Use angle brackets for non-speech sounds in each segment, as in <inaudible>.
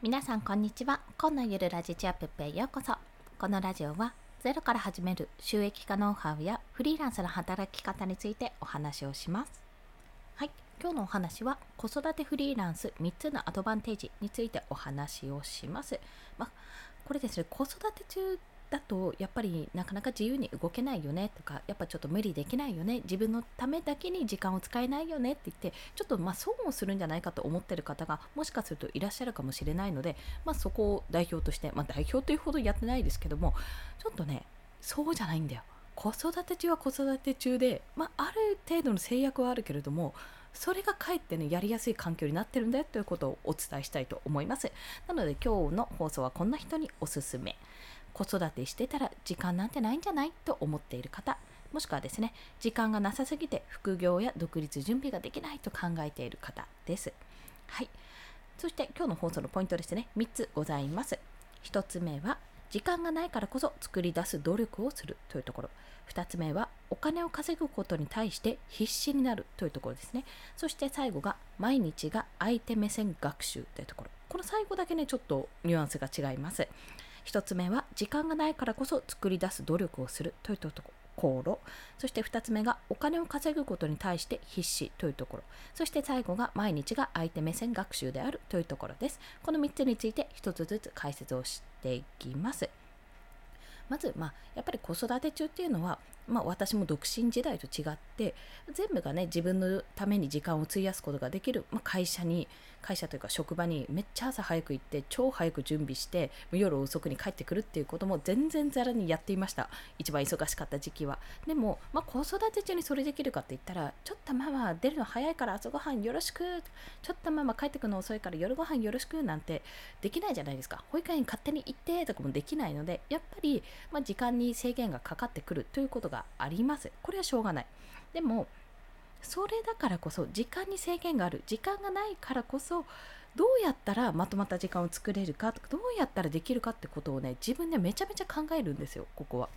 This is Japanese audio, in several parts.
皆さんこんにちは。今のゆるラジチアップへようこそ。このラジオはゼロから始める収益化ノウハウやフリーランスの働き方についてお話をします。はい。今日のお話は子育てフリーランス3つのアドバンテージについてお話をします。まあこれですね。子育て中だとやっぱりなかなか自由に動けないよねとかやっぱちょっと無理できないよね自分のためだけに時間を使えないよねって言ってちょっとまあ損をするんじゃないかと思ってる方がもしかするといらっしゃるかもしれないので、まあ、そこを代表として、まあ、代表というほどやってないですけどもちょっとねそうじゃないんだよ。子育て中は子育て中で、まあ、ある程度の制約はあるけれどもそれがかえってねやりやすい環境になってるんだよということをお伝えしたいと思います。なので今日の放送はこんな人におすすめ。子育てしてたら時間なんてないんじゃないと思っている方もしくはですね時間がなさすぎて副業や独立準備ができないと考えている方です。はい。そして今日の放送のポイントですね3つございます。1つ目は時間がないからこそ作り出す努力をするというところ。2つ目はお金を稼ぐことに対して必死になるというところですね。そして最後が毎日が相手目線学習というところ。この最後だけねちょっとニュアンスが違います。1つ目は時間がないからこそ作り出す努力をするというところ。そして2つ目がお金を稼ぐことに対して必死というところ。そして最後が毎日が相手目線学習であるというところです。この3つについて1つずつ解説をしていきます。まず、まあ、やっぱり子育て中っていうのは、まあ、私も独身時代と違って全部がね自分のために時間を費やすことができる、まあ、会社に会社というか職場にめっちゃ朝早く行って超早く準備して夜遅くに帰ってくるっていうことも全然ざらにやっていました。一番忙しかった時期は。でも、まあ、子育て中にそれできるかって言ったらちょっとママ出るの早いから朝ごはんよろしくちょっとママ帰ってくるの遅いから夜ごはんよろしくなんてできないじゃないですか。保育園勝手に行ってとかもできないのでやっぱり、まあ、時間に制限がかかってくるということがありますこれはしょうがないでもそれだからこそ時間に制限がある時間がないからこそどうやったらまとまった時間を作れるかどうやったらできるかってことをね自分でめちゃめちゃ考えるんですよここは。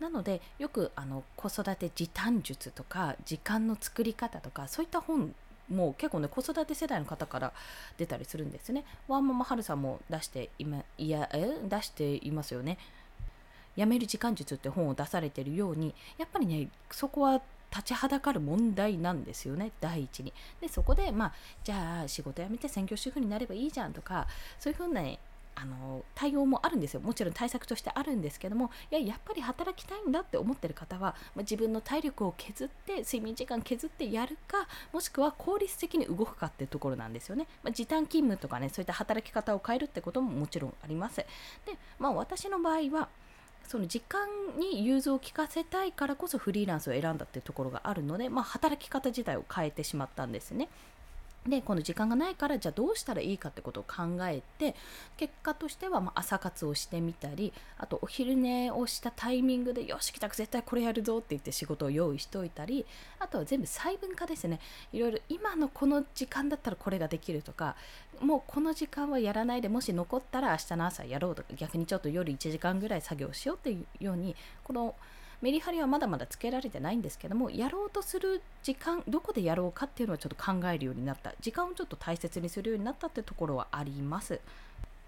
なのでよくあの子育て時短術とか時間の作り方とかそういった本も結構ね子育て世代の方から出たりするんですね。ワンママハルさんも出していまいやえ出していますよね。やめる時間術って本を出されているようにやっぱりねそこは立ちはだかる問題なんですよね第一に。でそこでまあじゃあ仕事辞めて専業主婦になればいいじゃんとかそういうふうな、ね、あの対応もあるんですよ。もちろん対策としてあるんですけどもいややっぱり働きたいんだって思ってる方は、まあ、自分の体力を削って睡眠時間削ってやるかもしくは効率的に動くかっていうところなんですよね、まあ、時短勤務とかねそういった働き方を変えるってことももちろんあります。でまあ私の場合はその時間に融通を利かせたいからこそフリーランスを選んだっていうところがあるので、まあ、働き方自体を変えてしまったんですね。でこの時間がないからじゃあどうしたらいいかってことを考えて結果としてはま朝活をしてみたりあとお昼寝をしたタイミングでよし来た絶対これやるぞって言って仕事を用意しておいたりあとは全部細分化ですね。いろいろ今のこの時間だったらこれができるとかもうこの時間はやらないでもし残ったら明日の朝やろうとか逆にちょっと夜1時間ぐらい作業しようっていうようにこのメリハリはまだまだつけられてないんですけどもやろうとする時間どこでやろうかっていうのをちょっと考えるようになった。時間をちょっと大切にするようになったってところはあります。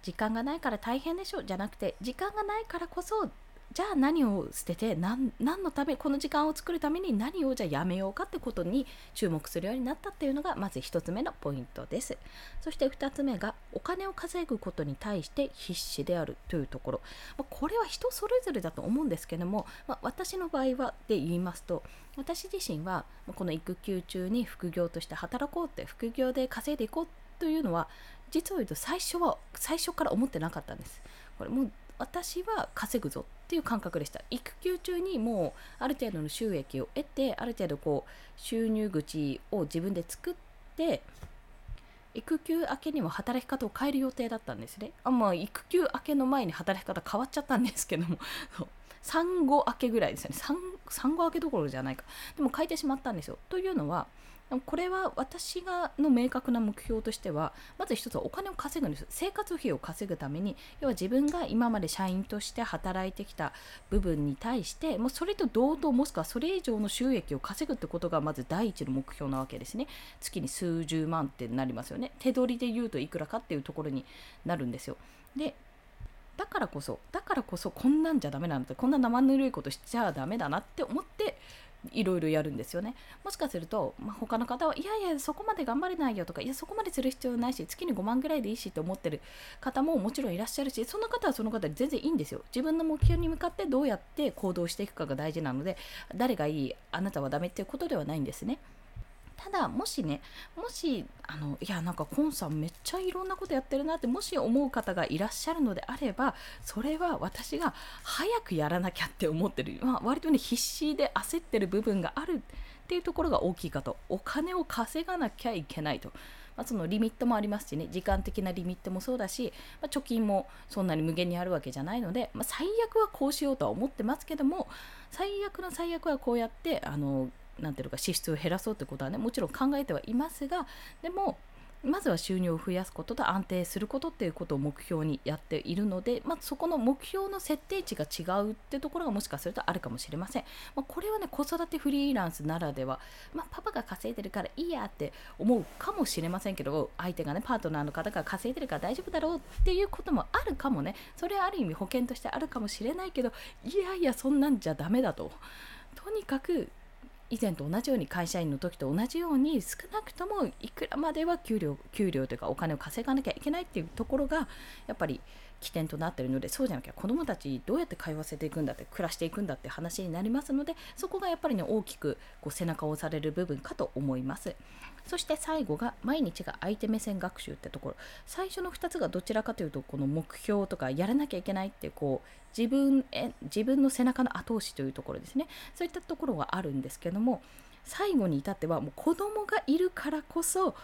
時間がないから大変でしょ？じゃなくて時間がないからこそじゃあ何を捨てて何のためこの時間を作るために何をじゃあやめようかってことに注目するようになったっていうのがまず1つ目のポイントです。そして2つ目がお金を稼ぐことに対して必死であるというところ、まあ、これは人それぞれだと思うんですけども、まあ、私の場合はで言いますと私自身はこの育休中に副業として働こうって副業で稼いでいこうというのは実を言うと最初は最初から思ってなかったんです。これも私は稼ぐぞっていう感覚でした。育休中にもうある程度の収益を得てある程度こう収入口を自分で作って育休明けにも働き方を変える予定だったんですね。あまあ育休明けの前に働き方変わっちゃったんですけども。<laughs> 産後明けぐらいですよね。産後明けどころじゃないか。でも変えてしまったんですよ。というのはこれは私がの明確な目標としてはまず一つはお金を稼ぐんです。生活費を稼ぐために要は自分が今まで社員として働いてきた部分に対してもうそれと同等もしくはそれ以上の収益を稼ぐってことがまず第一の目標なわけですね。月に数十万ってなりますよね。手取りで言うといくらかっていうところになるんですよ。でだからこそだからこそこんなんじゃダメなんだ。こんな生ぬるいことしちゃダメだなって思っていろいろやるんですよね。もしかすると、まあ、他の方はいやいやそこまで頑張れないよとかいやそこまでする必要ないし月に5万ぐらいでいいしって思ってる方ももちろんいらっしゃるしその方はその方で全然いいんですよ。自分の目標に向かってどうやって行動していくかが大事なので誰がいいあなたはダメっていうことではないんですね。ただもしねもしあのいやなんかコンさんめっちゃいろんなことやってるなってもし思う方がいらっしゃるのであればそれは私が早くやらなきゃって思ってる、まあ、割とね必死で焦ってる部分があるっていうところが大きいかと。お金を稼がなきゃいけないと。まあ、そのリミットもありますしね。時間的なリミットもそうだし、まあ、貯金もそんなに無限にあるわけじゃないので、まあ、最悪はこうしようとは思ってますけども最悪の最悪はこうやってあのなんていうか支出を減らそうってことはねもちろん考えてはいますがでもまずは収入を増やすことと安定することっていうことを目標にやっているので、まあ、そこの目標の設定値が違うってところがもしかするとあるかもしれません。まあ、これはね子育てフリーランスならでは、まあ、パパが稼いでるからいいやって思うかもしれませんけど相手がねパートナーの方が稼いでるから大丈夫だろうっていうこともあるかもねそれはある意味保険としてあるかもしれないけどいやいやそんなんじゃダメだと。とにかく以前と同じように会社員の時と同じように少なくともいくらまでは給料給料というかお金を稼がなきゃいけないっていうところがやっぱり起点となっているのでそうじゃなきゃ子どもたちどうやって通わせていくんだって暮らしていくんだって話になりますのでそこがやっぱりね大きくこう背中を押される部分かと思います。そして最後が毎日が相手目線学習ってところ。最初の2つがどちらかというとこの目標とかやらなきゃいけないってこう自分へ自分の背中の後押しというところですね。そういったところがあるんですけども最後に至ってはもう子供がいるからこそ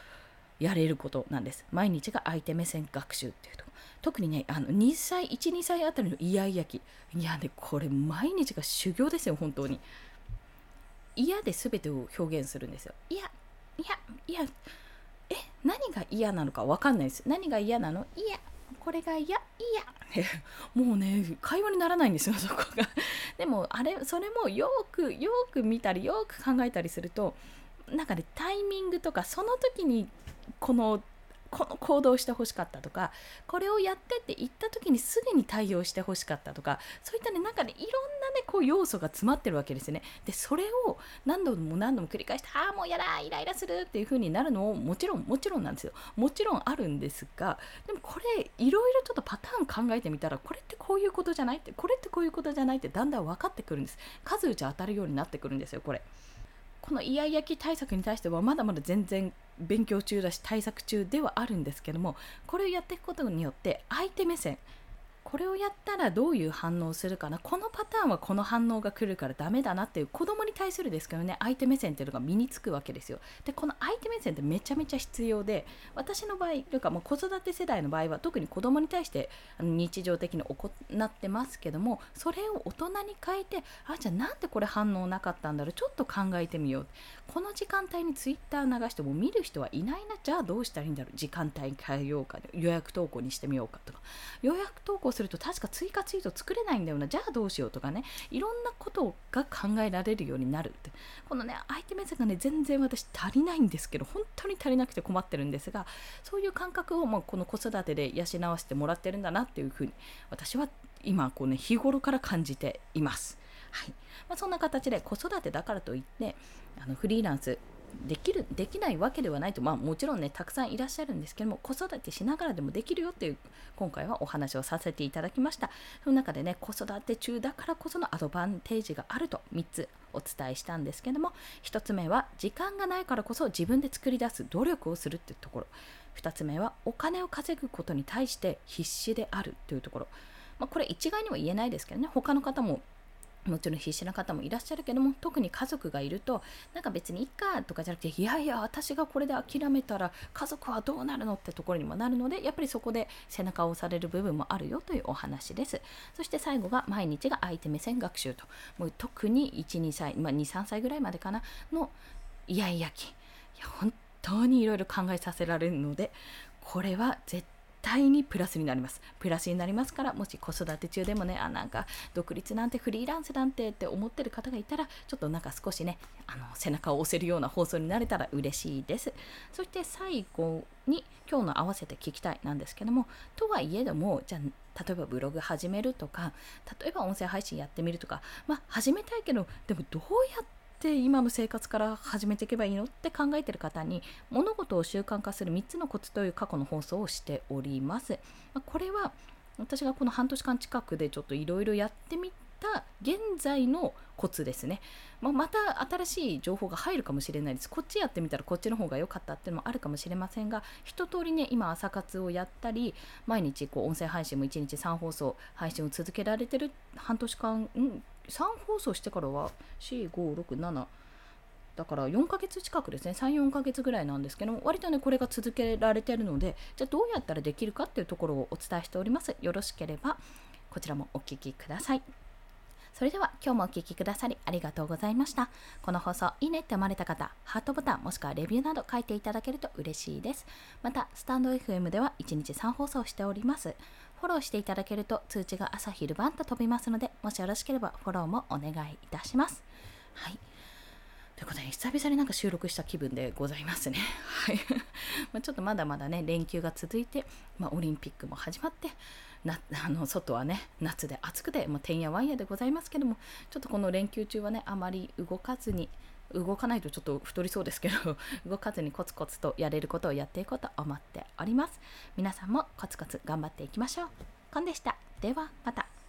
やれることなんです。毎日が相手目線学習っていうと。特にねあの2歳12歳あたりのイヤイヤ期。いやねこれ毎日が修行ですよ本当に。嫌で全てを表現するんですよ。いやいやいやえ何が嫌なのか分かんないです。何が嫌なの？いやこれが嫌。いや。<laughs> もうね会話にならないんですよそこが。<laughs> でもあれそれもよくよく見たりよく考えたりするとなんかねタイミングとかその時にこのこの行動をしてほしかったとかこれをやってって言った時にすぐに対応してほしかったとかそういったねなんかねいろんなねこう要素が詰まってるわけですよね。でそれを何度も何度も繰り返してああもうやだイライラするっていう風になるのももちろんもちろんなんですよ。もちろんあるんですがでもこれいろいろちょっとパターン考えてみたらこれってこういうことじゃないってこれってこういうことじゃないってだんだん分かってくるんです。数打ち当たるようになってくるんですよこれ。このイヤイヤ期対策に対してはまだまだ全然勉強中だし対策中ではあるんですけどもこれをやっていくことによって相手目線これをやったらどういう反応するかな？このパターンはこの反応が来るからダメだなっていう子供に対するですけどね相手目線っていうのが身につくわけですよ。でこの相手目線ってめちゃめちゃ必要で私の場合というかもう子育て世代の場合は特に子供に対して日常的に行ってますけどもそれを大人に変えてあじゃあなんでこれ反応なかったんだろう？ちょっと考えてみよう。この時間帯にツイッター流しても見る人はいないな。じゃあどうしたらいいんだろう？時間帯変えようか。予約投稿にしてみようかとか。予約投稿すると確か追加ツイート作れないんだよな。じゃあどうしようとかね。いろんなことが考えられるようになるって。このね相手目線がね全然私足りないんですけど本当に足りなくて困ってるんですがそういう感覚を、まあ、この子育てで養わせてもらってるんだなっていうふうに私は今こうね日頃から感じています。はい。まあ、そんな形で子育てだからといってあのフリーランスできるできないわけではないと、まあ、もちろんねたくさんいらっしゃるんですけども子育てしながらでもできるよっていう今回はお話をさせていただきました。その中でね子育て中だからこそのアドバンテージがあると3つお伝えしたんですけども1つ目は時間がないからこそ自分で作り出す努力をするっていうところ。2つ目はお金を稼ぐことに対して必死であるというところ、まあ、これ一概には言えないですけどね他の方ももちろん必死な方もいらっしゃるけども特に家族がいるとなんか別にいっかとかじゃなくていやいや私がこれで諦めたら家族はどうなるのってところにもなるのでやっぱりそこで背中を押される部分もあるよというお話です。そして最後が毎日が相手目線学習と。もう特に12歳、まあ、23歳ぐらいまでかな。のイヤイヤ期い本当にいろいろ考えさせられるのでこれは絶対にプラスになります。プラスになりますからもし子育て中でもねあなんか独立なんてフリーランスなんてって思ってる方がいたらちょっとなんか少しねあの背中を押せるような放送になれたら嬉しいです。そして最後に今日の合わせて聞きたいなんですけどもとはいえどもじゃあ例えばブログ始めるとか例えば音声配信やってみるとかまあ始めたいけどでもどうやってって今の生活から始めていけばいいのって考えてる方に物事を習慣化する3つのコツという過去の放送をしております。これは私がこの半年間近くでちょっといろいろやってみた現在のコツですね、まあ、また新しい情報が入るかもしれないですこっちやってみたらこっちの方が良かったっていうのもあるかもしれませんが一通りね今朝活をやったり毎日こう音声配信も1日3放送配信を続けられてる半年間、うん3放送してからは4567だから4ヶ月近くですね。34ヶ月ぐらいなんですけど割とねこれが続けられてるのでじゃあどうやったらできるかっていうところをお伝えしております。よろしければこちらもお聴きください。それでは今日もお聴きくださりありがとうございました。この放送いいねって思われた方ハートボタンもしくはレビューなど書いていただけると嬉しいです。またスタンド FM では1日3放送しております。フォローしていただけると通知が朝昼晩と飛びますので、もしよろしければフォローもお願いいたします。はい。ということで、久々になんか収録した気分でございますね。<laughs> はい。<laughs> まちょっとまだまだね、連休が続いて、まあ、オリンピックも始まって、なあの外はね夏で暑くて、まあ、てんやわんやでございますけどもちょっとこの連休中はねあまり動かずに動かないとちょっと太りそうですけど <laughs> 動かずにコツコツとやれることをやっていこうと思っております。皆さんもコツコツ頑張っていきましょう。コンでした。ではまた。